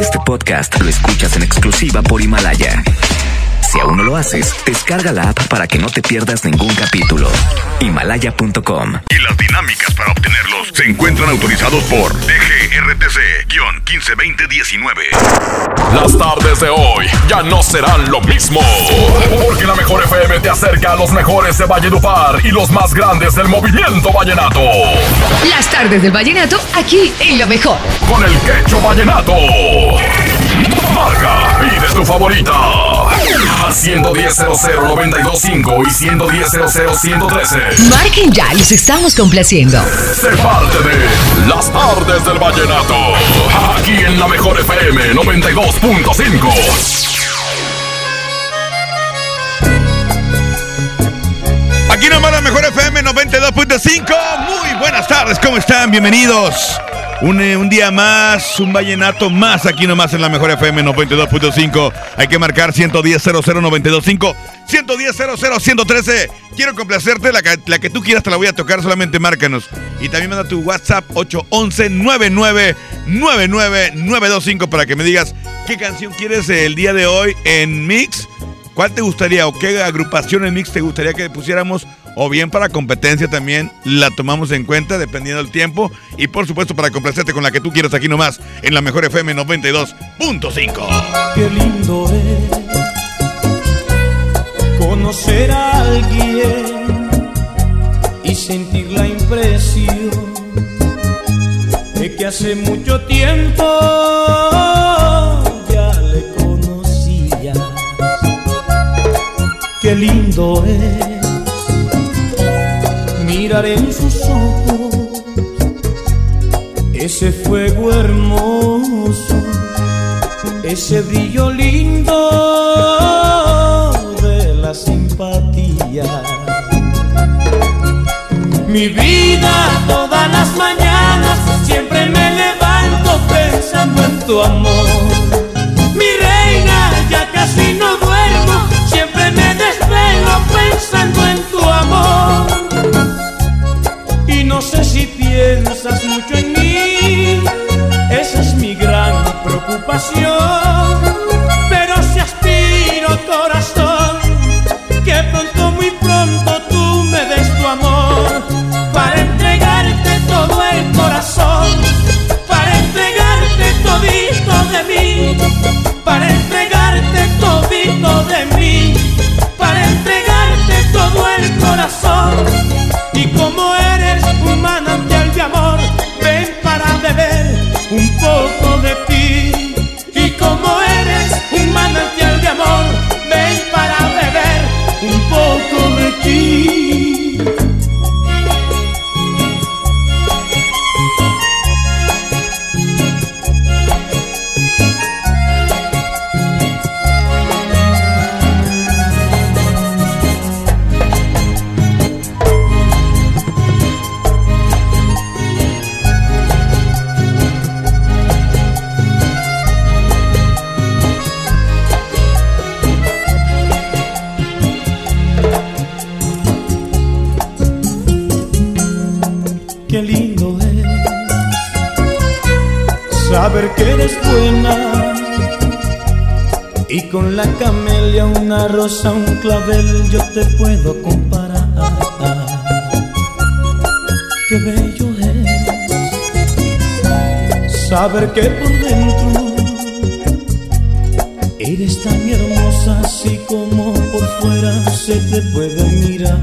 Este podcast lo escuchas en exclusiva por Himalaya. Si aún no lo haces, descarga la app para que no te pierdas ningún capítulo. Himalaya.com. Y las dinámicas para obtenerlos se encuentran autorizados por DGRTC-152019. Las tardes de hoy ya no serán lo mismo. Porque la mejor FM te acerca a los mejores de Valledupar y los más grandes del movimiento vallenato. Las tardes del vallenato aquí en lo mejor. Con el quecho vallenato. Marca, pide tu favorita. Al 110.00925 y 110.00113. Marquen ya, los estamos complaciendo. Se parte de Las tardes del vallenato. Aquí en la mejor FM 92.5. Aquí nomás la mejor FM 92.5. Muy buenas tardes, ¿cómo están? Bienvenidos. Un, eh, un día más, un vallenato más aquí nomás en la mejor FM 92.5. Hay que marcar 110 00925 110 113 Quiero complacerte, la, que- la que tú quieras te la voy a tocar, solamente márcanos. Y también manda tu WhatsApp 811 99 925 para que me digas qué canción quieres el día de hoy en Mix. ¿Cuál te gustaría o qué agrupación en mix te gustaría que pusiéramos? O bien para competencia también la tomamos en cuenta dependiendo del tiempo. Y por supuesto para complacerte con la que tú quieras aquí nomás en la mejor FM 92.5. Qué lindo es conocer a alguien y sentir la impresión de que hace mucho tiempo en sus ojos ese fuego hermoso ese brillo lindo de la simpatía. Mi vida todas las mañanas siempre me levanto pensando en tu amor. pasión saber que eres buena y con la camelia una rosa, un clavel yo te puedo comparar. Qué bello es saber que por dentro eres tan hermosa así como por fuera se te puede mirar.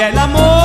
El amor.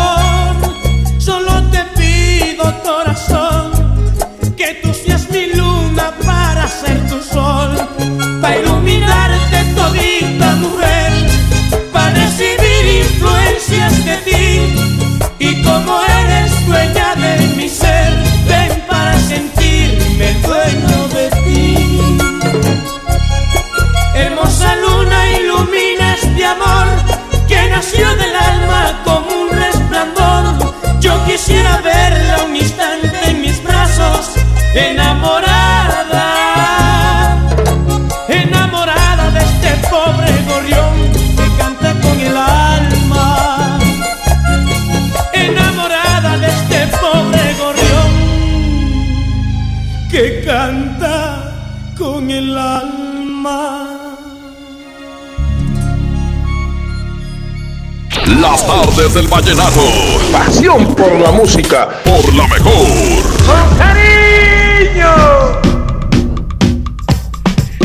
Las tardes del vallenato. Pasión por la música. Por la mejor. Con cariño.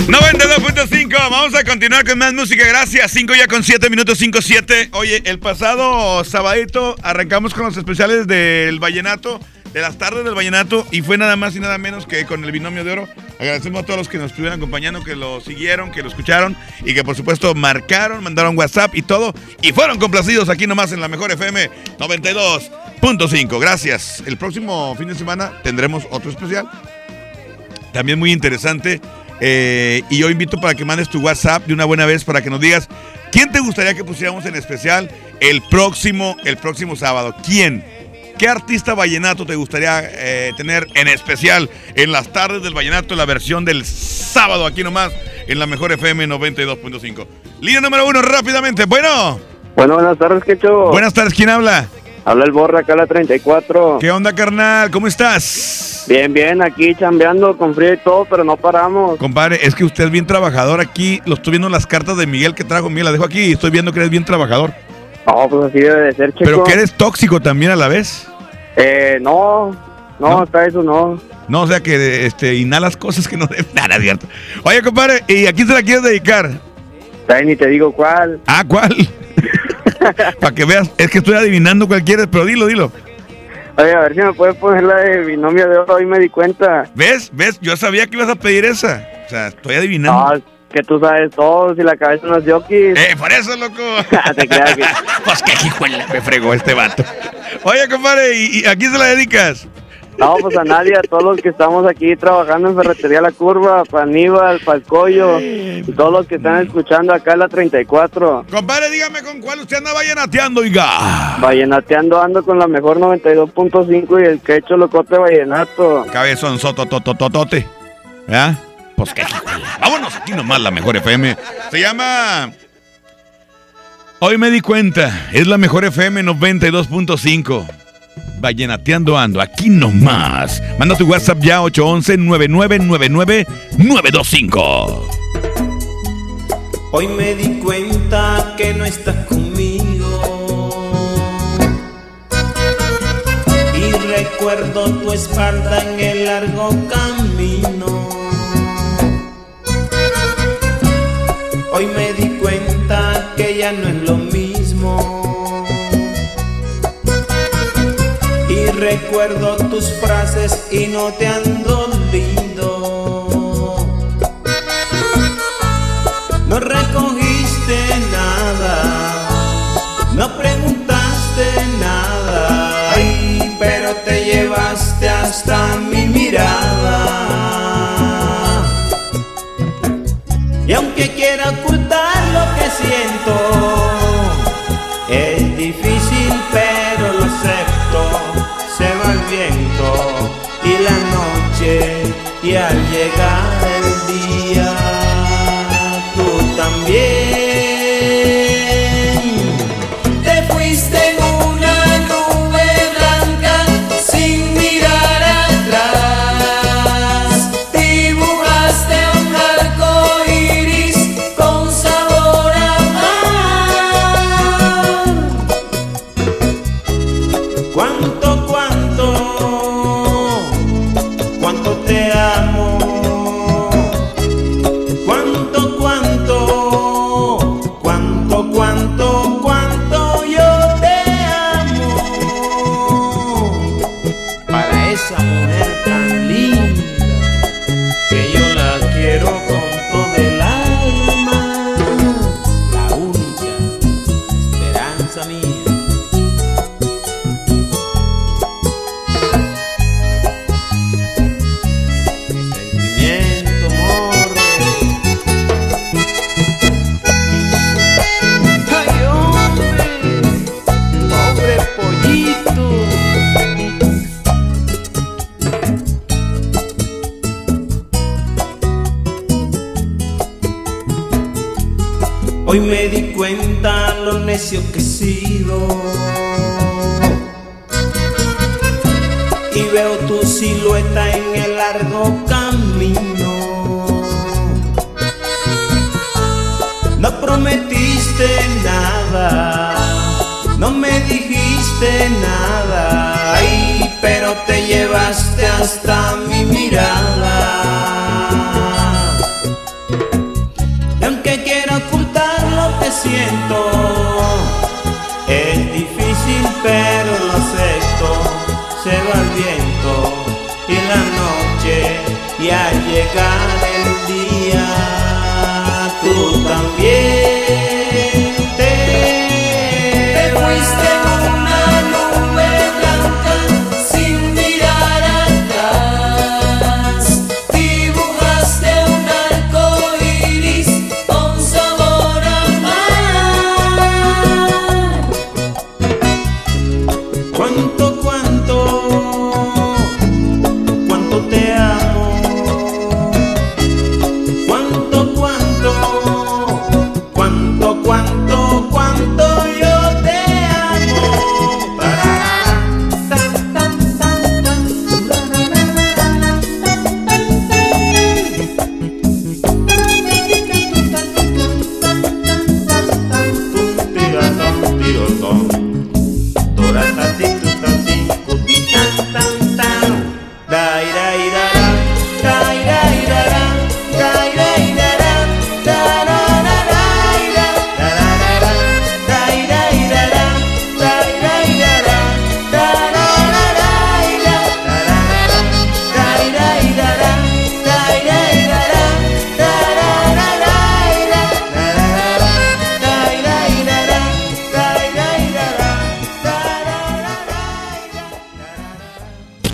92.5, vamos a continuar con más música, gracias. 5 ya con 7 minutos 5, 7. Oye, el pasado sabadito arrancamos con los especiales del Vallenato, de las tardes del Vallenato, y fue nada más y nada menos que con el binomio de oro. Agradecemos a todos los que nos estuvieron acompañando, que lo siguieron, que lo escucharon, y que por supuesto marcaron, mandaron WhatsApp y todo, y fueron complacidos aquí nomás en la mejor FM 92.5. Gracias. El próximo fin de semana tendremos otro especial. También muy interesante. Eh, y yo invito para que mandes tu WhatsApp de una buena vez para que nos digas quién te gustaría que pusiéramos en especial el próximo, el próximo sábado. ¿Quién? ¿Qué artista vallenato te gustaría eh, tener en especial en las tardes del vallenato, la versión del sábado aquí nomás en la mejor FM 92.5? Línea número uno, rápidamente. Bueno. Bueno, buenas tardes, Quecho. Buenas tardes, ¿quién habla? Habla el Borra, acá la 34. ¿Qué onda, carnal? ¿Cómo estás? Bien, bien, aquí chambeando con frío y todo, pero no paramos. Compadre, es que usted es bien trabajador aquí. Lo estoy viendo en las cartas de Miguel que trajo. Miguel, la dejo aquí y estoy viendo que eres bien trabajador. No, pues así debe de ser, chico. Pero que eres tóxico también a la vez. Eh, no, no, ¿No? hasta eso no. No, o sea que este, inhalas cosas que no deben. Nada, cierto. Oye, compadre, ¿y a quién se la quieres dedicar? Ay, ni te digo cuál. Ah, ¿cuál? Para que veas, es que estoy adivinando cuál quieres, pero dilo, dilo. Oye, a ver si me puedes poner la de binomio de oro, hoy me di cuenta. ¿Ves? ¿Ves? Yo sabía que ibas a pedir esa. O sea, estoy adivinando. No, es que tú sabes todo, si la cabeza no es de. Eh, por eso, loco. Te creas que- pues qué hijuela me fregó este vato. Oye, compadre, ¿y, y a quién se la dedicas? No, pues a nadie, a todos los que estamos aquí trabajando en Ferretería La Curva, para Aníbal, para el Collo, y todos los que están escuchando acá en la 34. Compadre, dígame con cuál usted anda vallenateando, oiga. Vallenateando ando con la mejor 92.5 y el quecho locote vallenato. Cabezón soto totototote. ¿Ya? Pues. Vámonos aquí nomás, la mejor FM. Se llama. Hoy me di cuenta, es la mejor FM 92.5. Vallenateando ando, aquí nomás. Manda tu WhatsApp ya 811-9999-925. Hoy me di cuenta que no estás conmigo. Y recuerdo tu espalda en el largo camino. No es lo mismo. Y recuerdo tus frases y no te han dolido. No recogiste nada, no preguntaste nada, pero te llevaste hasta mi mirada. Y aunque quiera ocultar siento, dijiste nada, ay, pero te llevaste hasta mi mirada.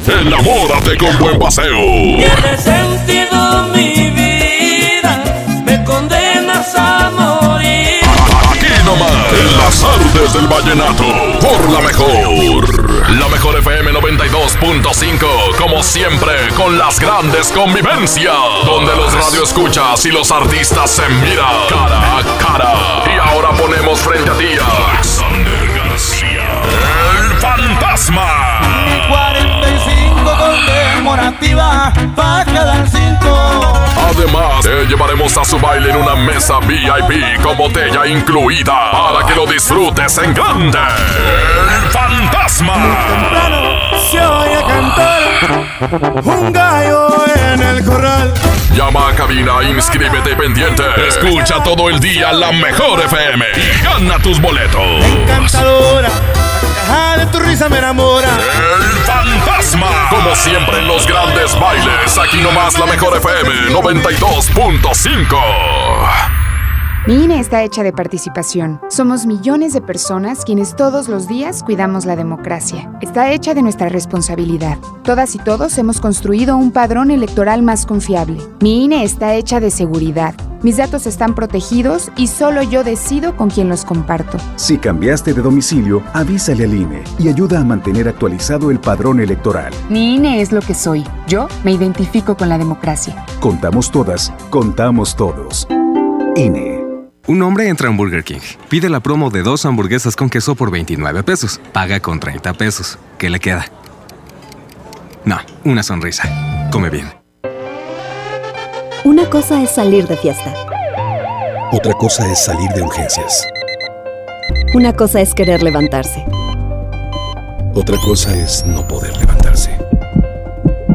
Enamórate con buen paseo. Tiene sentido mi vida, me condenas a morir. Aquí nomás, en las artes del vallenato, por la mejor. La mejor FM 92.5, como siempre, con las grandes convivencias. Donde los radioescuchas y los artistas se miran cara a cara. Y ahora ponemos frente a ti a Alexander García, el fantasma. 45 conmemorativa pa' cada cinco. Además, te llevaremos a su baile en una mesa VIP con botella incluida para que lo disfrutes en grande. El fantasma. Se oye cantar un gallo en el corral. Llama a cabina, inscríbete pendiente. Escucha todo el día la mejor FM y gana tus boletos. Encantadora, carcajada de tu risa me enamora. El fantasma. Como siempre en los grandes bailes, aquí nomás la mejor FM 92.5. Mi INE está hecha de participación. Somos millones de personas quienes todos los días cuidamos la democracia. Está hecha de nuestra responsabilidad. Todas y todos hemos construido un padrón electoral más confiable. Mi INE está hecha de seguridad. Mis datos están protegidos y solo yo decido con quién los comparto. Si cambiaste de domicilio, avísale al INE y ayuda a mantener actualizado el padrón electoral. Mi INE es lo que soy. Yo me identifico con la democracia. Contamos todas, contamos todos. INE. Un hombre entra en Burger King, pide la promo de dos hamburguesas con queso por 29 pesos, paga con 30 pesos. ¿Qué le queda? No, una sonrisa. Come bien. Una cosa es salir de fiesta. Otra cosa es salir de urgencias. Una cosa es querer levantarse. Otra cosa es no poder levantarse.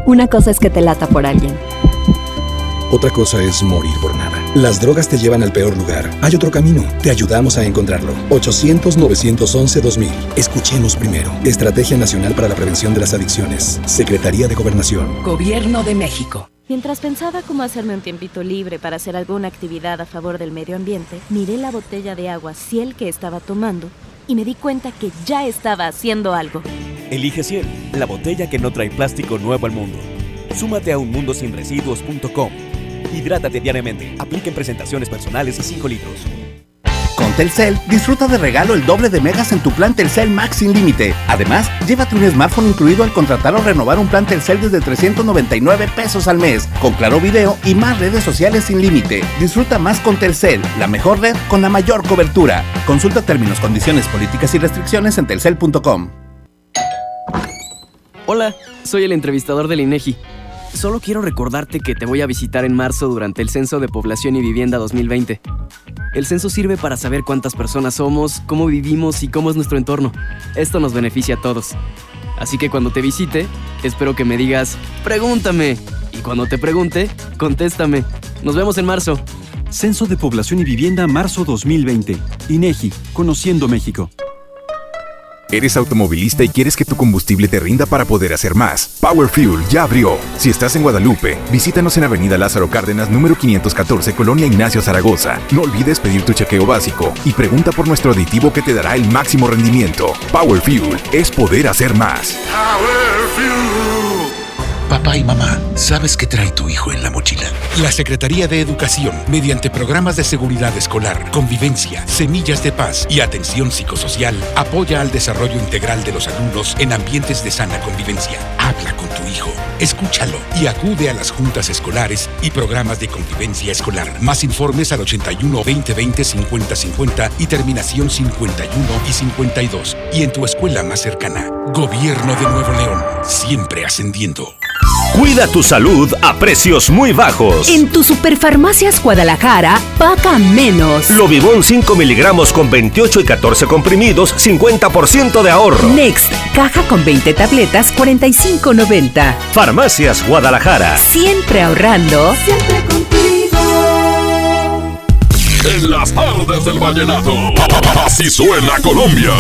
Una cosa es que te lata por alguien. Otra cosa es morir por. Las drogas te llevan al peor lugar. Hay otro camino. Te ayudamos a encontrarlo. 800-911-2000. Escuchemos primero. Estrategia Nacional para la Prevención de las Adicciones. Secretaría de Gobernación. Gobierno de México. Mientras pensaba cómo hacerme un tiempito libre para hacer alguna actividad a favor del medio ambiente, miré la botella de agua Ciel que estaba tomando y me di cuenta que ya estaba haciendo algo. Elige Ciel, la botella que no trae plástico nuevo al mundo. Súmate a unmundosinresiduos.com. Hidrátate diariamente. Apliquen presentaciones personales y 5 litros. Con Telcel, disfruta de regalo el doble de megas en tu plan Telcel Max sin límite. Además, llévate un smartphone incluido al contratar o renovar un plan Telcel desde 399 pesos al mes, con claro video y más redes sociales sin límite. Disfruta más con Telcel, la mejor red con la mayor cobertura. Consulta términos, condiciones, políticas y restricciones en telcel.com. Hola, soy el entrevistador del INEGI. Solo quiero recordarte que te voy a visitar en marzo durante el Censo de Población y Vivienda 2020. El censo sirve para saber cuántas personas somos, cómo vivimos y cómo es nuestro entorno. Esto nos beneficia a todos. Así que cuando te visite, espero que me digas, pregúntame. Y cuando te pregunte, contéstame. Nos vemos en marzo. Censo de Población y Vivienda marzo 2020. INEGI, Conociendo México. ¿Eres automovilista y quieres que tu combustible te rinda para poder hacer más? Power Fuel ya abrió. Si estás en Guadalupe, visítanos en Avenida Lázaro Cárdenas, número 514, Colonia Ignacio Zaragoza. No olvides pedir tu chequeo básico y pregunta por nuestro aditivo que te dará el máximo rendimiento. Power Fuel es poder hacer más. Power Fuel. Papá y mamá, ¿sabes qué trae tu hijo en la mochila? La Secretaría de Educación, mediante programas de seguridad escolar, convivencia, semillas de paz y atención psicosocial, apoya al desarrollo integral de los alumnos en ambientes de sana convivencia. Habla con hijo, escúchalo y acude a las juntas escolares y programas de convivencia escolar. Más informes al 81 2020 50 50 y terminación 51 y 52. Y en tu escuela más cercana. Gobierno de Nuevo León, siempre ascendiendo. Cuida tu salud a precios muy bajos. En tu Superfarmacias Guadalajara, paga menos. Lobibón 5 miligramos con 28 y 14 comprimidos, 50% de ahorro. Next, caja con 20 tabletas, 45.90. Farmacias Guadalajara. Siempre ahorrando. Siempre contigo. En las tardes del vallenato. Así suena Colombia.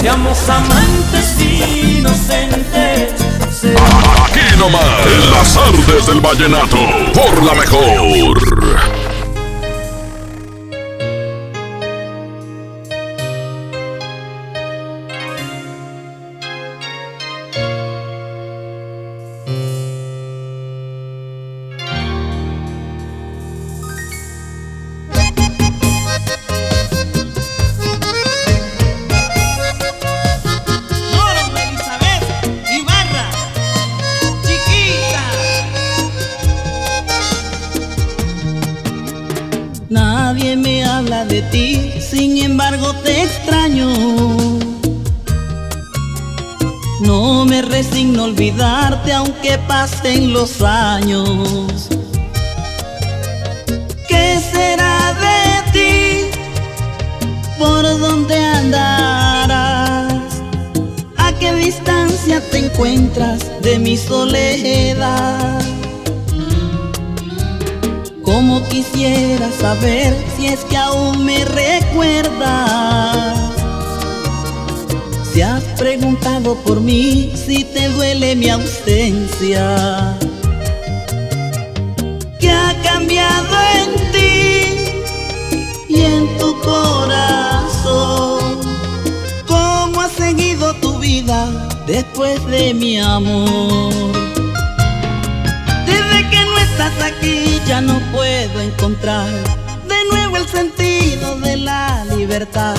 Seamos amantes inocentes. Aquí nomás, en las tardes del vallenato, por la mejor. Embargo te extraño. No me resigno a olvidarte aunque pasen los años. ¿Qué será de ti? ¿Por dónde andarás? ¿A qué distancia te encuentras de mi soledad? Como quisiera saber si es que aún me recuerdas. Si has preguntado por mí, si te duele mi ausencia. ¿Qué ha cambiado en ti y en tu corazón? ¿Cómo ha seguido tu vida después de mi amor? Desde que no estás aquí ya no puedo encontrar de nuevo el sentido de la libertad.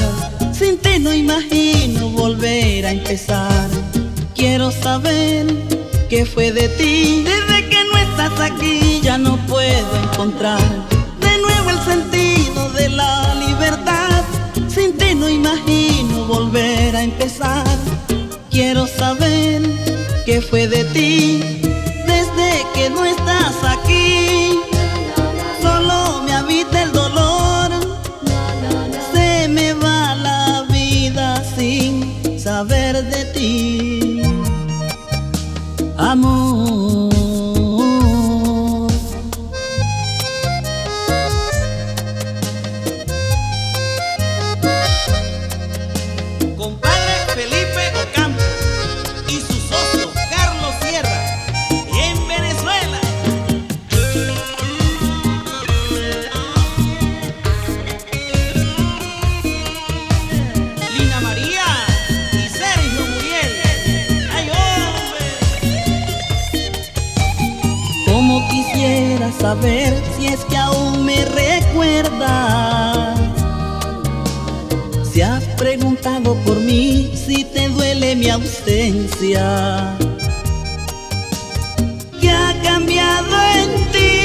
Sin ti no imagino volver a empezar. Quiero saber qué fue de ti. Desde que no estás aquí ya no puedo encontrar de nuevo el sentido de la libertad. Sin ti no imagino volver a empezar. Quiero saber qué fue de ti desde que no estás aquí. Amor. Saber si es que aún me recuerdas. Si has preguntado por mí, si te duele mi ausencia. ¿Qué ha cambiado en ti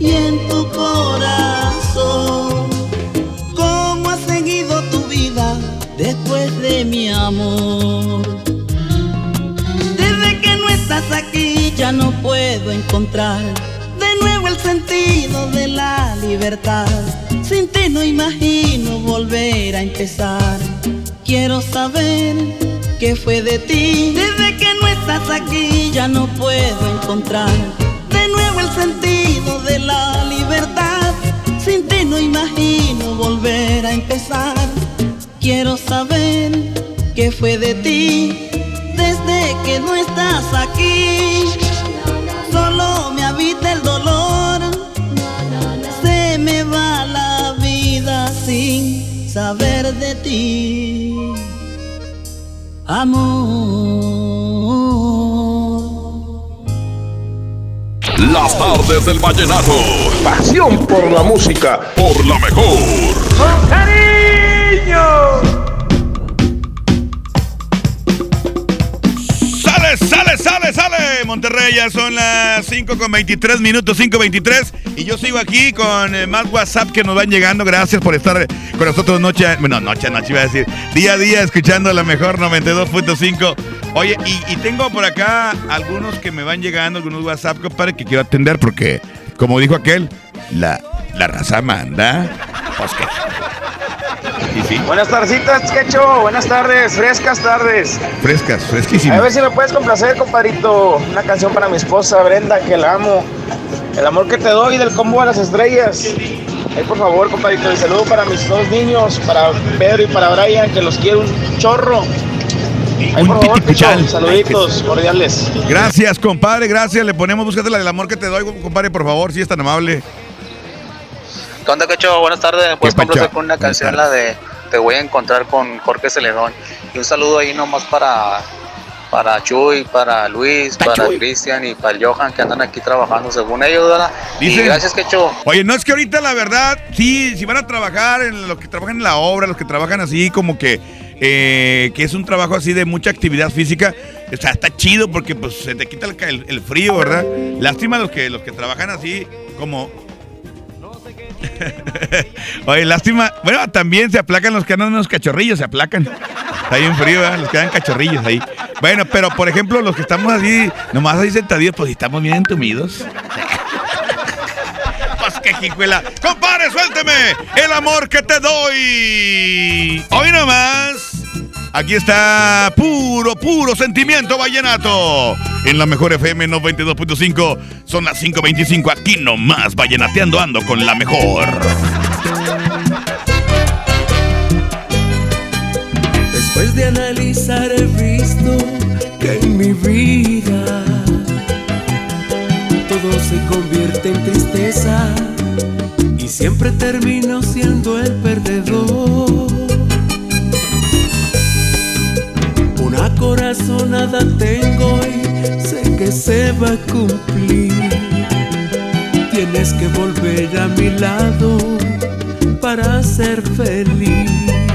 y en tu corazón? ¿Cómo ha seguido tu vida después de mi amor? Desde que no estás aquí ya no puedo encontrar de nuevo el sentido de la libertad. Sin ti no imagino volver a empezar. Quiero saber qué fue de ti. Desde que no estás aquí ya no puedo encontrar de nuevo el sentido de la libertad. Sin ti no imagino volver a empezar. Quiero saber qué fue de ti desde que no estás aquí. Saber de ti. Amor. Las tardes del vallenato. Pasión por la música. Por la mejor. cariño! Ya son las 5 con 23 minutos, 5 23. Y yo sigo aquí con eh, más WhatsApp que nos van llegando. Gracias por estar con nosotros noche, bueno, noche noche iba a decir, día a día escuchando la mejor 92.5. Oye, y, y tengo por acá algunos que me van llegando, algunos WhatsApp, compadre, que quiero atender porque, como dijo aquel, la, la raza manda. Pues que- Sí. Buenas tardecitas, Quecho. Buenas tardes, frescas tardes. Frescas, fresquísimas. A ver si me puedes complacer, compadrito. Una canción para mi esposa Brenda, que la amo. El amor que te doy del combo a las estrellas. Ay, por favor, compadrito. Y saludo para mis dos niños, para Pedro y para Brian, que los quiero un chorro. Ay, por favor, saluditos cordiales. Gracias, compadre, gracias. Le ponemos, búscate la del amor que te doy, compadre, por favor, si es tan amable. ¿Qué onda, Quecho? Buenas tardes. ¿Me puedes ¿Qué pacha? complacer con una canción, la de Te voy a encontrar con Jorge Celedón? Y un saludo ahí nomás para, para Chuy, para Luis, para Cristian y para el Johan que andan aquí trabajando según ellos, ¿verdad? Y Dice- gracias, Quecho. Oye, no es que ahorita la verdad, sí, si van a trabajar, en los que trabajan en la obra, los que trabajan así como que, eh, que es un trabajo así de mucha actividad física, o sea, está chido porque pues se te quita el, el- el frío, ¿verdad? Lástima los que, los que trabajan así como... Oye, lástima, bueno, también se aplacan los que andan en los cachorrillos, se aplacan. Está bien frío, ¿verdad? Los que dan cachorrillos ahí. Bueno, pero por ejemplo, los que estamos así, nomás ahí sentadillos, pues estamos bien entumidos. Pues que jijuela. Compadre, suélteme el amor que te doy. Hoy nomás. Aquí está puro, puro sentimiento vallenato. En la mejor FM 92.5 son las 5.25. Aquí nomás vallenateando ando con la mejor. Después de analizar he visto que en mi vida todo se convierte en tristeza y siempre termino siendo el perdedor. Una corazonada tengo y sé que se va a cumplir. Tienes que volver a mi lado para ser feliz.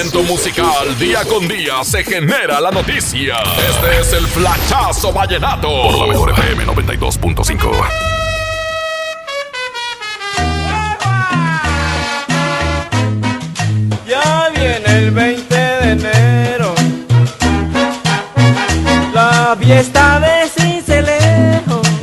Movimiento musical, día con día, se genera la noticia. Este es el Flachazo Vallenato. Por la mejor FM 92.5. Ya viene el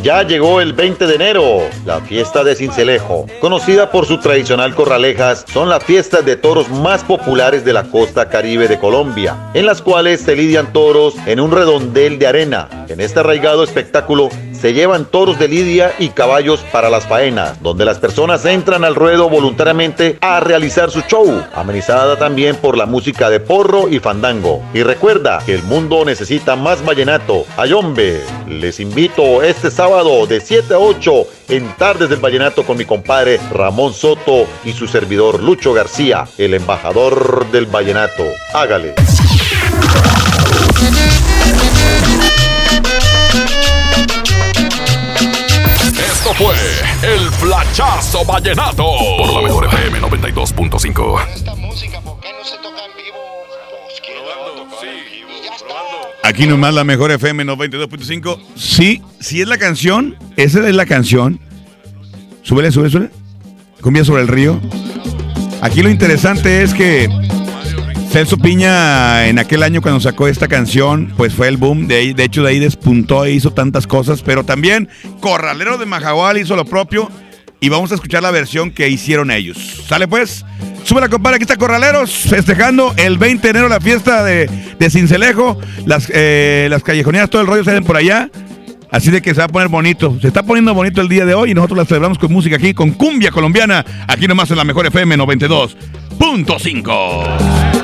Ya llegó el 20 de enero, la fiesta de Cincelejo. Conocida por su tradicional corralejas, son las fiestas de toros más populares de la costa caribe de Colombia, en las cuales se lidian toros en un redondel de arena. En este arraigado espectáculo se llevan toros de lidia y caballos para las faenas, donde las personas entran al ruedo voluntariamente a realizar su show, amenizada también por la música de porro y fandango. Y recuerda que el mundo necesita más vallenato. Ayombe, les invito este sábado de 7 a 8 en Tardes del Vallenato con mi compadre Ramón Soto y su servidor Lucho García, el embajador del vallenato. Hágale. Esto fue el Flachazo Vallenato. Por la mejor FM 92.5. Aquí nomás la mejor FM 92.5. Sí, sí es la canción. Esa es la canción. Súbele, súbele, súbele. Cumbia sobre el río. Aquí lo interesante es que Celso Piña en aquel año cuando sacó esta canción, pues fue el boom. De, hecho, de ahí despuntó e hizo tantas cosas. Pero también Corralero de Majagual hizo lo propio. Y vamos a escuchar la versión que hicieron ellos. ¿Sale pues? Súbela, compadre. Aquí está Corraleros festejando el 20 de enero la fiesta de, de Cincelejo. Las, eh, las todo el rollo salen por allá. Así de que se va a poner bonito. Se está poniendo bonito el día de hoy y nosotros la celebramos con música aquí, con cumbia colombiana. Aquí nomás en la mejor FM 92.5.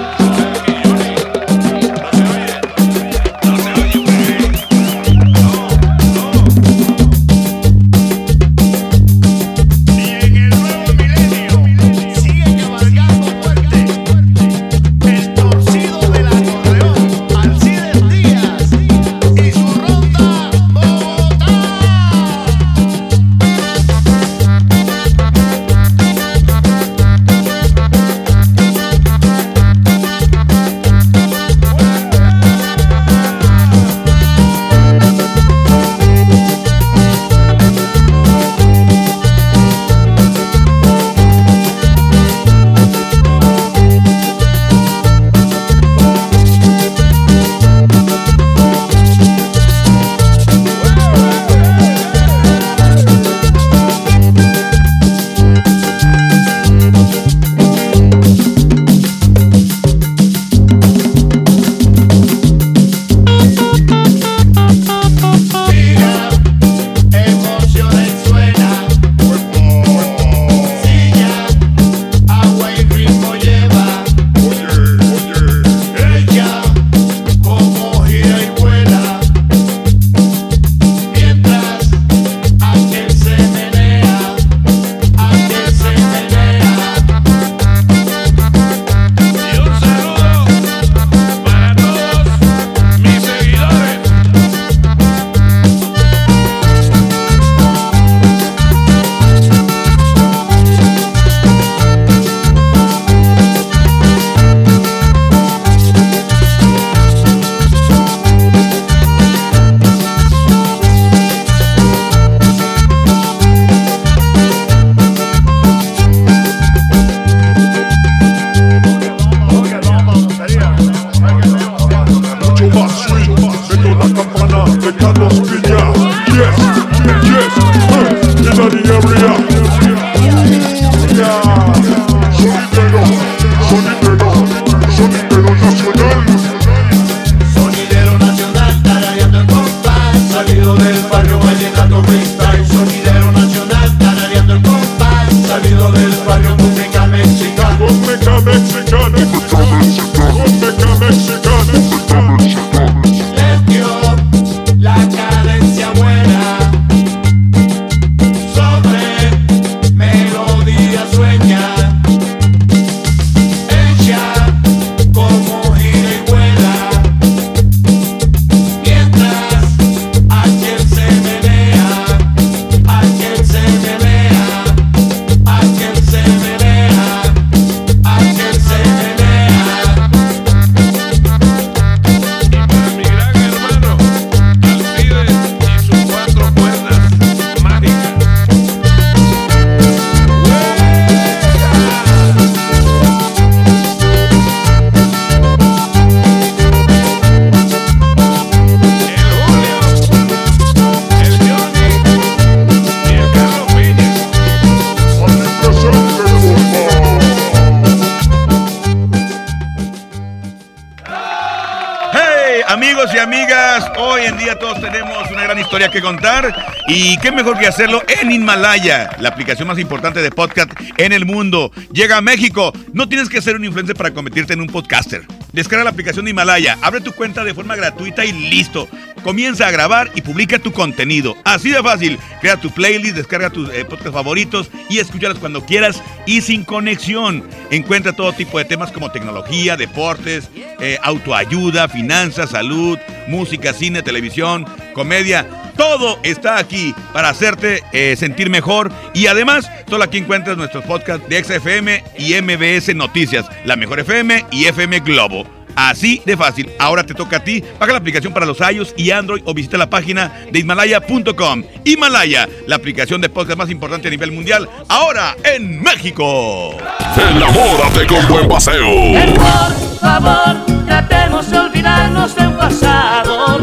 y qué mejor que hacerlo en Himalaya, la aplicación más importante de podcast en el mundo. Llega a México, no tienes que ser un influencer para convertirte en un podcaster. Descarga la aplicación de Himalaya, abre tu cuenta de forma gratuita y listo. Comienza a grabar y publica tu contenido. Así de fácil. Crea tu playlist, descarga tus eh, podcasts favoritos y escúchalos cuando quieras y sin conexión. Encuentra todo tipo de temas como tecnología, deportes, eh, autoayuda, finanzas, salud, música, cine, televisión, comedia. Todo está aquí para hacerte eh, sentir mejor y además solo aquí encuentras nuestros podcasts de XFM y MBS Noticias, la mejor FM y FM Globo. Así de fácil. Ahora te toca a ti. Baja la aplicación para los iOS y Android o visita la página de Himalaya.com. Himalaya, la aplicación de podcast más importante a nivel mundial, ahora en México. Enamórate con buen paseo. Por favor, tratemos de olvidarnos de un pasado.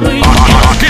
Aquí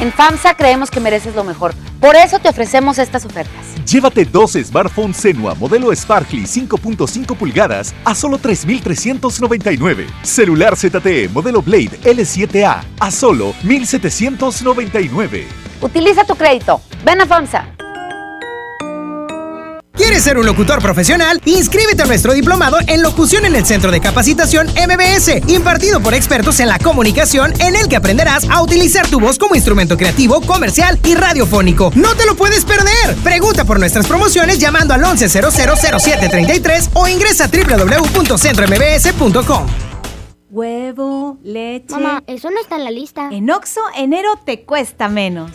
En FAMSA creemos que mereces lo mejor. Por eso te ofrecemos estas ofertas. Llévate dos smartphones Senua modelo Sparkly 5.5 pulgadas a solo 3.399. Celular ZTE modelo Blade L7A a solo 1.799. Utiliza tu crédito. Ven a FAMSA. ¿Quieres ser un locutor profesional? Inscríbete a nuestro diplomado en locución en el Centro de Capacitación MBS, impartido por expertos en la comunicación, en el que aprenderás a utilizar tu voz como instrumento creativo, comercial y radiofónico. ¡No te lo puedes perder! Pregunta por nuestras promociones llamando al 11000733 o ingresa a www.centrombs.com. Huevo, leche. Mamá, eso no está en la lista. En Oxo, enero te cuesta menos.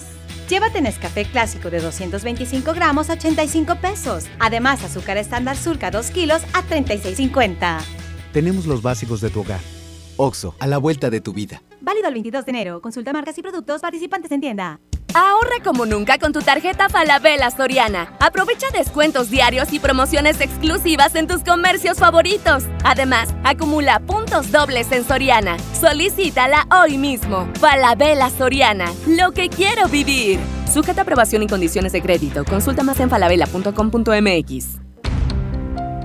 Llévate Nescafé clásico de 225 gramos a 85 pesos. Además, azúcar estándar surca 2 kilos a 36,50. Tenemos los básicos de tu hogar. Oxo, a la vuelta de tu vida. Válido el 22 de enero. Consulta marcas y productos participantes en tienda. Ahorra como nunca con tu tarjeta Falabella Soriana. Aprovecha descuentos diarios y promociones exclusivas en tus comercios favoritos. Además, acumula puntos dobles en Soriana. Solicítala hoy mismo. Falabella Soriana, lo que quiero vivir. Sujeta aprobación y condiciones de crédito. Consulta más en falabella.com.mx.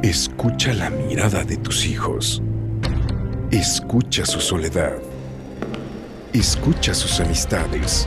Escucha la mirada de tus hijos. Escucha su soledad. Escucha sus amistades.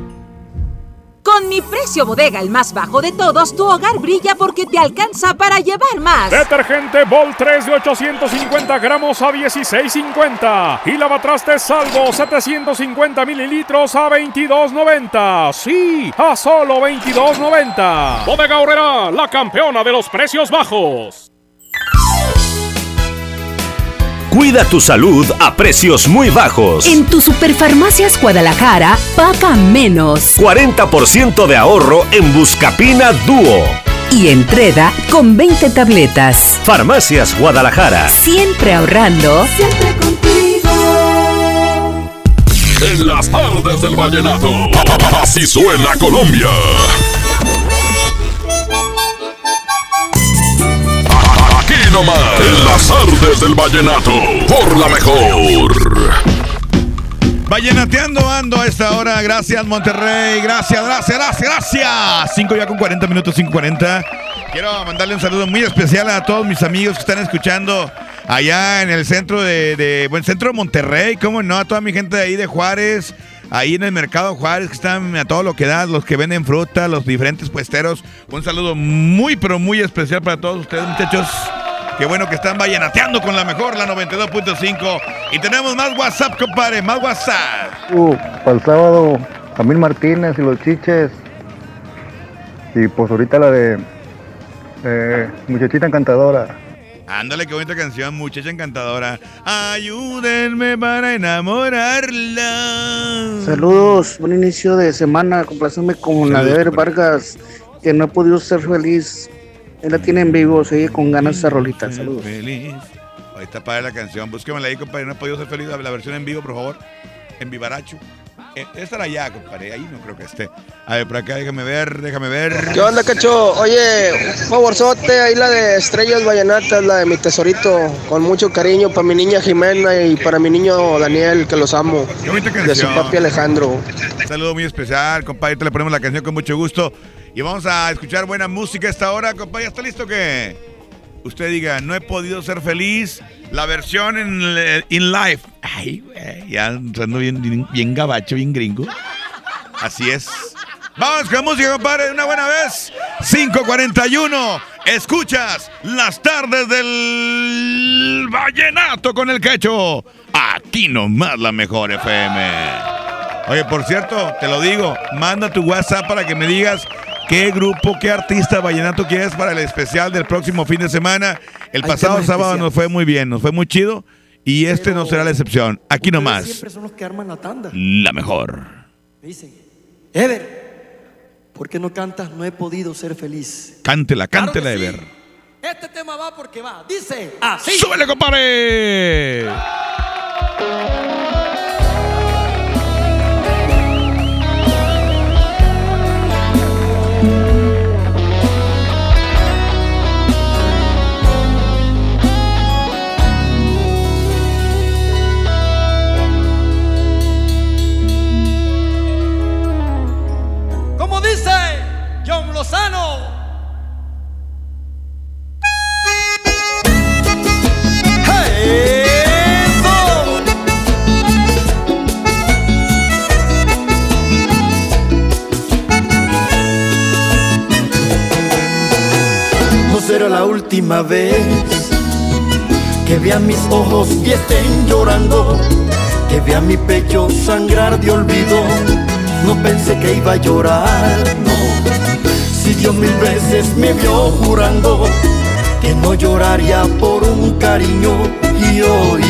Con mi precio bodega, el más bajo de todos, tu hogar brilla porque te alcanza para llevar más. Detergente Bol 3 de 850 gramos a 16.50 y lavatrastes Salvo 750 mililitros a 22.90. Sí, a solo 22.90. Bodega Horrera, la campeona de los precios bajos. Cuida tu salud a precios muy bajos. En tu Superfarmacias Guadalajara, paga menos. 40% de ahorro en Buscapina Dúo. Y entrega con 20 tabletas. Farmacias Guadalajara. Siempre ahorrando. Siempre contigo. En las tardes del vallenato. Así suena Colombia. Nomás. En las tardes del vallenato. Por la mejor. Vallenateando ando a esta hora. Gracias, Monterrey. Gracias, gracias, gracias, gracias. 5 ya con 40 minutos, 5.40. Quiero mandarle un saludo muy especial a todos mis amigos que están escuchando allá en el centro de, de buen centro de Monterrey, cómo no, a toda mi gente de ahí de Juárez, ahí en el mercado Juárez, que están a todo lo que da, los que venden fruta, los diferentes puesteros. Un saludo muy, pero muy especial para todos ustedes, muchachos. Qué bueno que están vallenateando con la mejor, la 92.5. Y tenemos más WhatsApp, compadre, más WhatsApp. Uh, para el sábado, Camil Martínez y los chiches. Y pues ahorita la de eh, Muchachita Encantadora. Ándale, qué bonita canción, muchacha encantadora. Ayúdenme para enamorarla. Saludos, buen inicio de semana. Complaceme con la de Vargas, que no he podido ser feliz. Él la tiene en vivo, sigue con ganas esa rolita. Saludos. Feliz. Ahí está para la canción. Búsquemela ahí, compadre. No he podido ser feliz. La versión en vivo, por favor. En Vivaracho. Eh, Estará allá, compadre. Ahí no creo que esté. A ver, por acá, déjame ver, déjame ver. ¿Qué onda, cacho? Oye, un favorzote, ahí la de Estrellas Vallenatas, la de mi tesorito, con mucho cariño para mi niña Jimena y para mi niño Daniel, que los amo. Qué bonita De su canción. papi Alejandro. Un saludo muy especial, compadre. Te le ponemos la canción con mucho gusto. Y vamos a escuchar buena música esta hora, compadre. ¿Está listo que usted diga, no he podido ser feliz? La versión en in live. Ay, güey, ya ando bien, bien, gabacho, bien gringo. Así es. Vamos con música, compadre, de una buena vez. 541. Escuchas las tardes del vallenato con el quecho. Aquí nomás la mejor FM. Oye, por cierto, te lo digo, manda tu WhatsApp para que me digas qué grupo, qué artista vallenato quieres para el especial del próximo fin de semana. El Hay pasado sábado nos fue muy bien, nos fue muy chido y este no será la excepción. Aquí nomás, Siempre son los que arman la tanda. la mejor. Me dicen, Ever, ¿por qué no cantas No he podido ser feliz? Cántela, cántela, Claro que Ever. Este tema va porque va. Dice así. ¡Súbele, compadre! Como Lozano. No será la última vez que vean mis ojos y estén llorando, que vean mi pecho sangrar de olvido. No pensé que iba a llorar. Dios mil veces me vio jurando que no lloraría por un cariño y hoy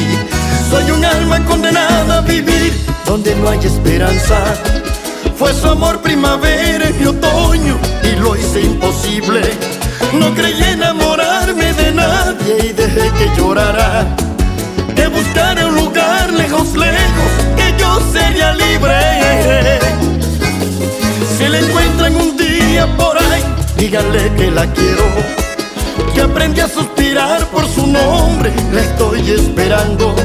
soy un alma condenada a vivir donde no hay esperanza. Fue su amor primavera y otoño y lo hice imposible. No creí enamorarme de nadie y dejé que llorara. Que buscara un lugar lejos, lejos, que yo sería libre. Si la encuentran un día por ahí, díganle que la quiero. Que aprendí a suspirar por su nombre, la estoy esperando.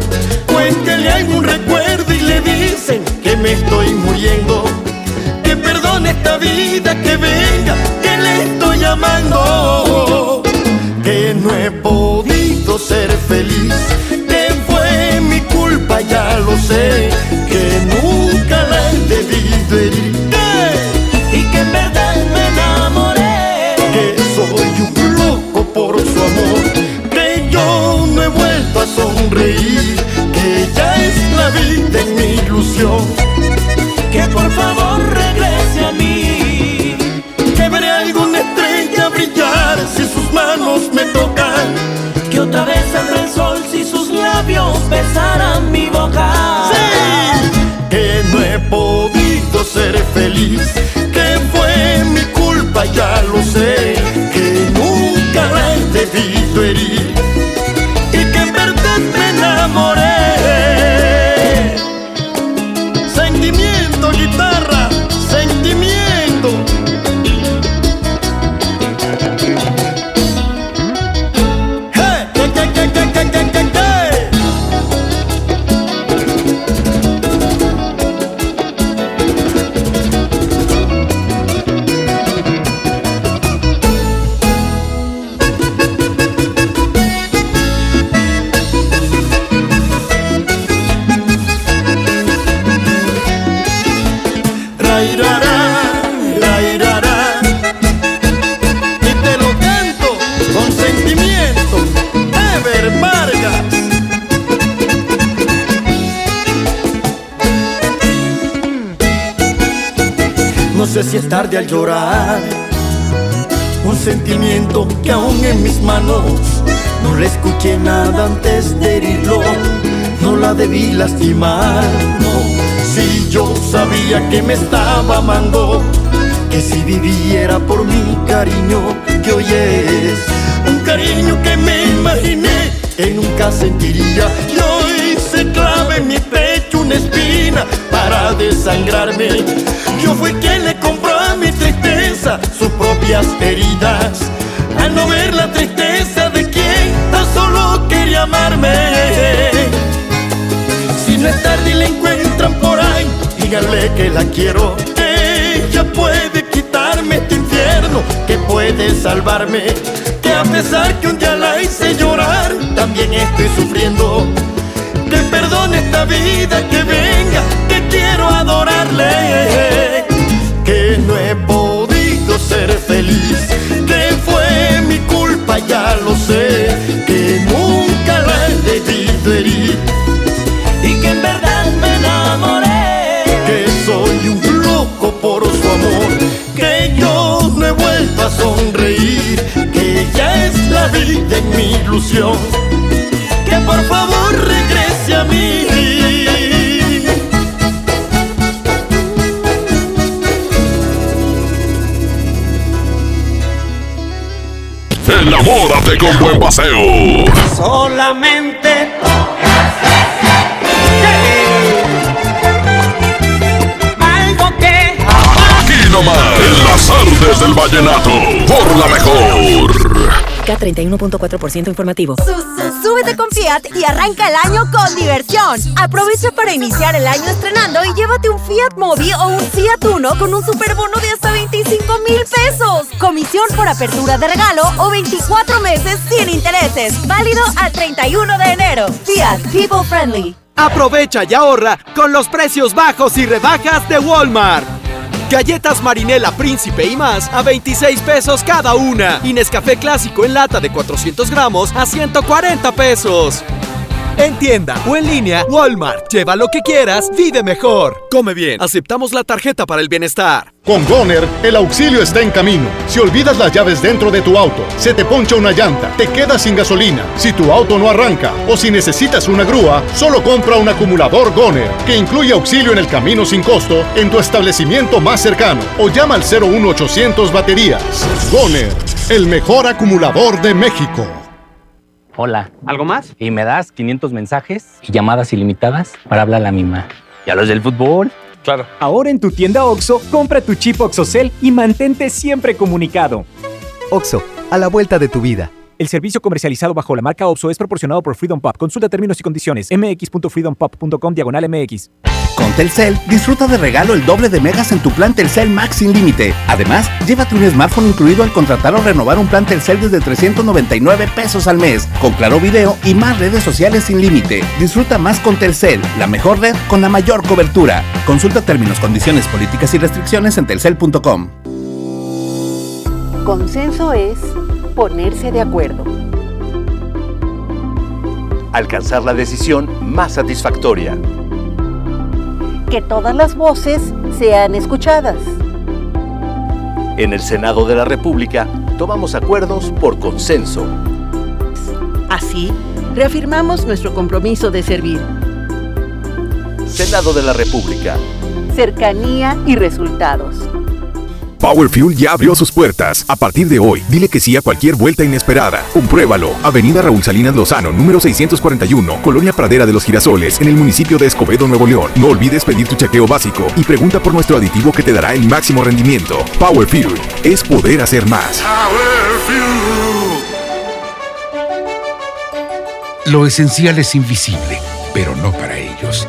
Cuéntele algún recuerdo y le dicen que me estoy muriendo. Que perdone esta vida, que venga, que le estoy amando. Que no he podido ser feliz, que fue mi culpa, ya lo sé. Que nunca la he debido herir. Que por favor regrese a mí. Que veré alguna estrella brillar si sus manos me tocan. Que otra vez saldrá el sol si sus labios besaran mi boca. Sí, que no he podido ser feliz. Al llorar. Un sentimiento que aún en mis manos no le escuché nada antes de herirlo. No la debí lastimar, no. Si yo sabía que me estaba amando, que si viviera por mi cariño, que hoy es un cariño que me imaginé que nunca sentiría. Y hoy se clava en mi pecho una espina para desangrarme. Yo fui quien le compró sus propias heridas. Al no ver la tristeza de quien tan solo quería amarme. Si no es tarde y la encuentran por ahí, díganle que la quiero. Ella puede quitarme este infierno, que puede salvarme. Que a pesar que un día la hice llorar, también estoy sufriendo. Que perdone esta vida, que venga, que quiero adorarle. Que ya es la vida en mi ilusión. Que por favor regrese a mí. Enamórate con buen paseo. Solamente algo que Aquí nomás, las artes del vallenato, por la mejor. K31.4% informativo. Súbete con Fiat y arranca el año con diversión. Aprovecha para iniciar el año estrenando y llévate un Fiat Mobi o un Fiat Uno con un superbono de hasta 25 mil pesos. Comisión por apertura de regalo o 24 meses sin intereses. Válido al 31 de enero. Fiat People Friendly. Aprovecha y ahorra con los precios bajos y rebajas de Walmart. Galletas Marinela Príncipe y más a 26 pesos cada una. Y Nescafé Clásico en lata de 400 gramos a 140 pesos. En tienda o en línea, Walmart. Lleva lo que quieras, vive mejor. Come bien. Aceptamos la tarjeta para el bienestar. Con Goner, el auxilio está en camino. Si olvidas las llaves dentro de tu auto, se te poncha una llanta, te quedas sin gasolina, si tu auto no arranca o si necesitas una grúa, solo compra un acumulador Goner, que incluye auxilio en el camino sin costo en tu establecimiento más cercano o llama al 01800 baterías. Goner, el mejor acumulador de México. Hola. ¿Algo más? Y me das 500 mensajes y llamadas ilimitadas para hablar a la misma. ¿Y a los del fútbol? Claro. Ahora en tu tienda OXO, compra tu chip OXOCEL y mantente siempre comunicado. OXO, a la vuelta de tu vida. El servicio comercializado bajo la marca OPSO es proporcionado por Freedom Pop. Consulta términos y condiciones. mx.freedompop.com diagonal mx. Telcel, disfruta de regalo el doble de megas en tu plan Telcel Max sin límite. Además, llévate un smartphone incluido al contratar o renovar un plan Telcel desde 399 pesos al mes, con claro video y más redes sociales sin límite. Disfruta más con Telcel, la mejor red con la mayor cobertura. Consulta términos, condiciones, políticas y restricciones en telcel.com. Consenso es ponerse de acuerdo. Alcanzar la decisión más satisfactoria. Que todas las voces sean escuchadas. En el Senado de la República tomamos acuerdos por consenso. Así, reafirmamos nuestro compromiso de servir. Senado de la República. Cercanía y resultados. Power Fuel ya abrió sus puertas. A partir de hoy, dile que sí a cualquier vuelta inesperada. Compruébalo. Avenida Raúl Salinas Lozano, número 641, Colonia Pradera de los Girasoles, en el municipio de Escobedo, Nuevo León. No olvides pedir tu chequeo básico y pregunta por nuestro aditivo que te dará el máximo rendimiento. Power Fuel es poder hacer más. Lo esencial es invisible, pero no para ellos.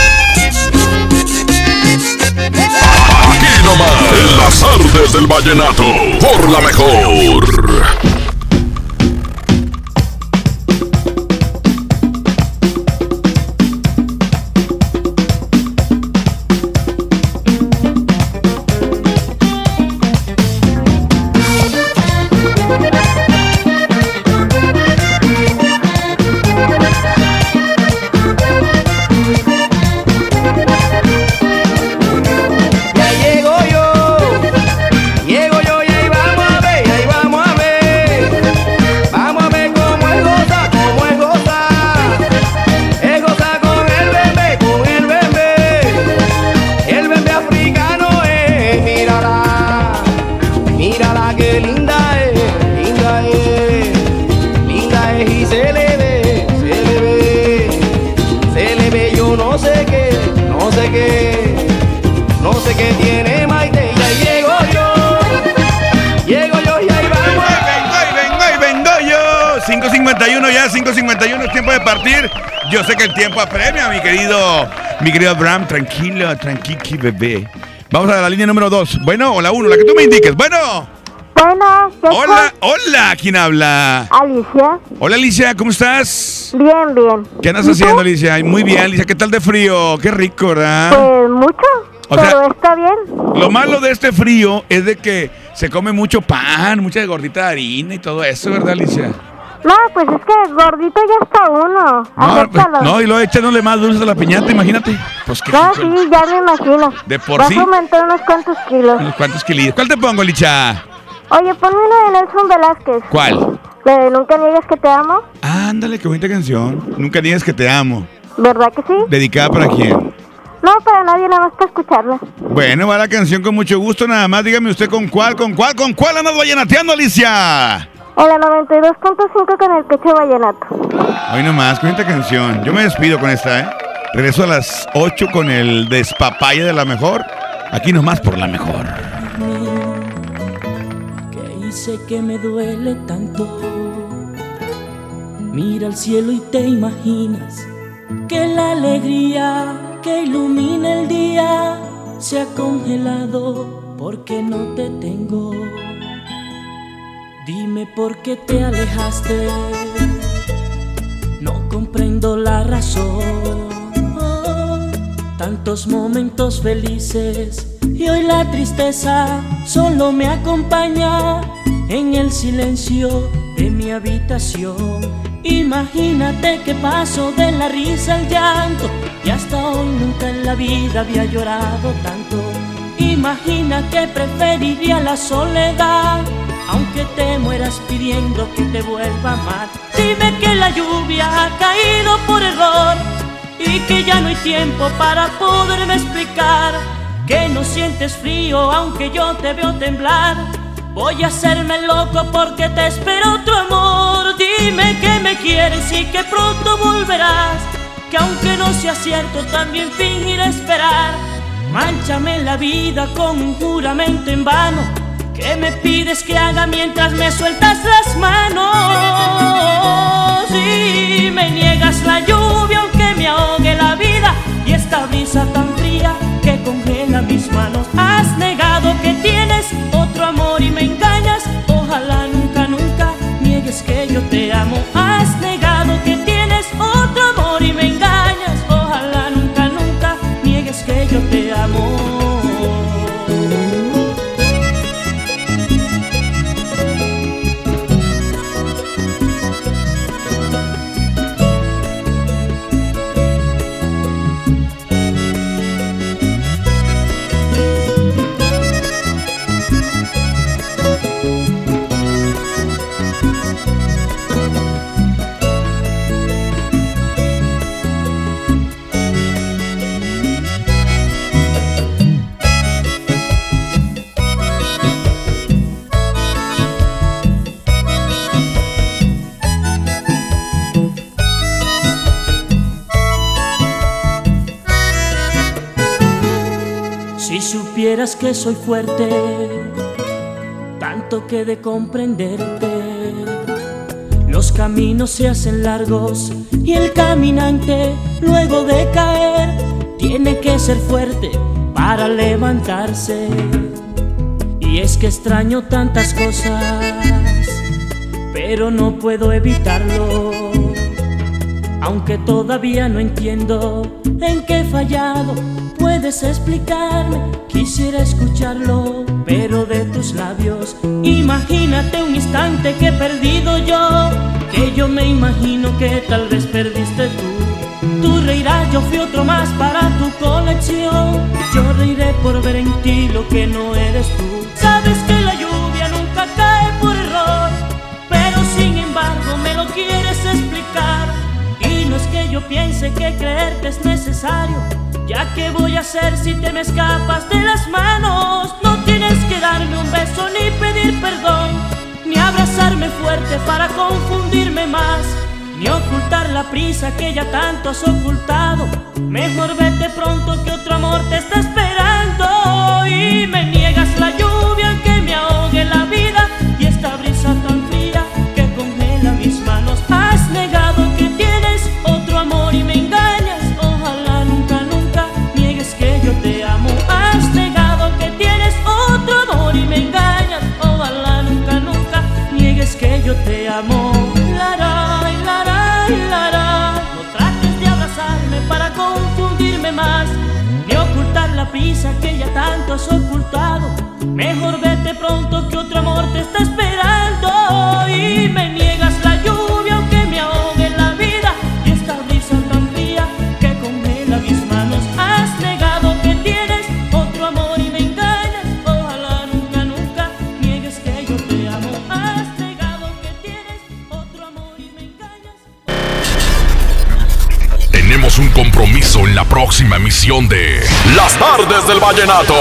Aquí nomás. En las tardes del vallenato. Por la mejor. Yo sé que el tiempo apremia, mi querido, mi querido Abraham. Tranquilo, tranquiki, bebé. Vamos a la línea número 2. Bueno, o la 1, la que tú me indiques. Bueno. Bueno, ¿qué Hola, hola, ¿quién habla? Alicia. Hola, Alicia, ¿cómo estás? Bien, bien. ¿Qué andas haciendo, Alicia? Ay, Muy bien, Alicia, ¿qué tal de frío? Qué rico, ¿verdad? Pues mucho, O pero sea- está bien. Lo malo de este frío es de que se come mucho pan, mucha gordita de harina y todo eso, ¿verdad, Alicia? No, pues es que gordito ya está uno. No, pues, no, y luego echándole más dulces a la piñata, imagínate. Pues que No, sí, ya me imagino. De por sí. aumentar unos cuantos kilos. unos cuantos kilillos. ¿Cuál te pongo, Licha? Oye, ponme una de Nelson Velázquez. ¿Cuál? La de Nunca niegues que te amo. Ándale, qué bonita canción. Nunca digas que te amo. ¿Verdad que sí? ¿Dedicada para quién? No, para nadie, nada más para escucharla. Bueno, va la canción con mucho gusto, nada más. Dígame usted con cuál, con cuál, con cuál andas vallenateando, Alicia. En la 92.5 con el pecho vallenato. Hoy nomás, con esta canción. Yo me despido con esta, ¿eh? Regreso a las 8 con el despapaya de la mejor. Aquí nomás por la mejor. ¿Qué hice que me duele tanto? Mira al cielo y te imaginas que la alegría que ilumina el día se ha congelado porque no te tengo. Dime por qué te alejaste, no comprendo la razón. Tantos momentos felices y hoy la tristeza solo me acompaña en el silencio de mi habitación. Imagínate que paso de la risa al llanto y hasta hoy nunca en la vida había llorado tanto. Imagina que preferiría la soledad, aunque te mueras pidiendo que te vuelva a amar. Dime que la lluvia ha caído por error y que ya no hay tiempo para poderme explicar que no sientes frío aunque yo te veo temblar. Voy a hacerme loco porque te espero otro amor. Dime que me quieres y que pronto volverás. Que aunque no sea cierto, también fingiré esperar. Manchame la vida con un juramento en vano. Que me pides que haga mientras me sueltas las manos? Y me niegas la lluvia aunque me ahogue la vida. Y esta brisa tan fría que congela mis manos. Has negado que tienes otro amor y me engañas. Ojalá nunca, nunca niegues que yo te amo. Has negado que soy fuerte, tanto que de comprenderte. Los caminos se hacen largos y el caminante, luego de caer, tiene que ser fuerte para levantarse. Y es que extraño tantas cosas, pero no puedo evitarlo. Aunque todavía no entiendo en qué he fallado, puedes explicarme, quisiera escucharlo, pero de tus labios. Imagínate un instante que he perdido yo, que yo me imagino que tal vez perdiste tú. Tú reirás, yo fui otro más para tu colección. Yo reiré por ver en ti lo que no eres tú. Sabes que la lluvia nunca cae por error, pero sin embargo me lo quieres explicar. Y no es que yo piense que creerte es necesario, ya que voy a hacer si te me escapas de las manos. No tienes que darme un beso ni pedir perdón, ni abrazarme fuerte para confundirme más, ni ocultar la prisa que ya tanto has ocultado. Mejor vete pronto que otro amor te está esperando y me niegas la lluvia que me ahogue la vida y esta brisa tan fría que congela mis manos. Has negado yo te amo. Lara, lara, lara. No trates de abrazarme para confundirme más, ni ocultar la prisa que ya tanto has ocultado. Mejor vete pronto que otro amor te está esperando y me niegas en la próxima emisión de Las Tardes del Vallenato.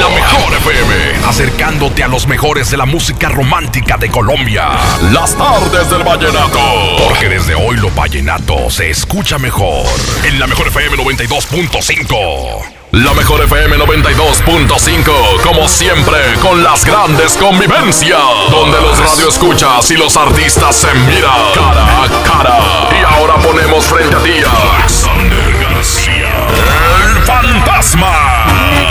La mejor FM, acercándote a los mejores de la música romántica de Colombia. Las Tardes del Vallenato. Porque desde hoy lo vallenato se escucha mejor. En la mejor FM 92.5. La mejor FM 92.5, como siempre, con las grandes convivencias, donde los radioescuchas y los artistas se miran cara a cara. Y ahora ponemos frente a ti fantasma.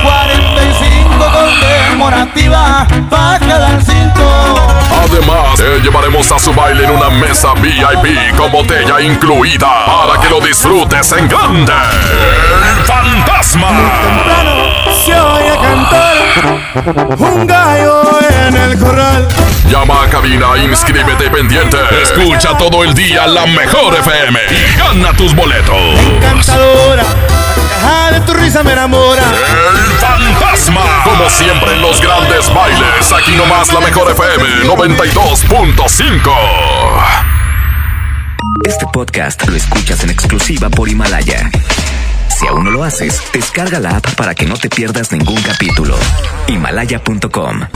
45 conmemorativa cinto. Además, te llevaremos a su baile en una mesa VIP con botella incluida para que lo disfrutes en grande. El fantasma. Se oye cantar un gallo en el corral. Llama a cabina, inscríbete pendiente. Escucha todo el día la mejor FM y gana tus boletos. Cantadora, caja de tu risa me enamora. El fantasma. Como siempre en los grandes bailes, aquí nomás la mejor FM 92.5. Este podcast lo escuchas en exclusiva por Himalaya. Si aún no lo haces, descarga la app para que no te pierdas ningún capítulo. Himalaya.com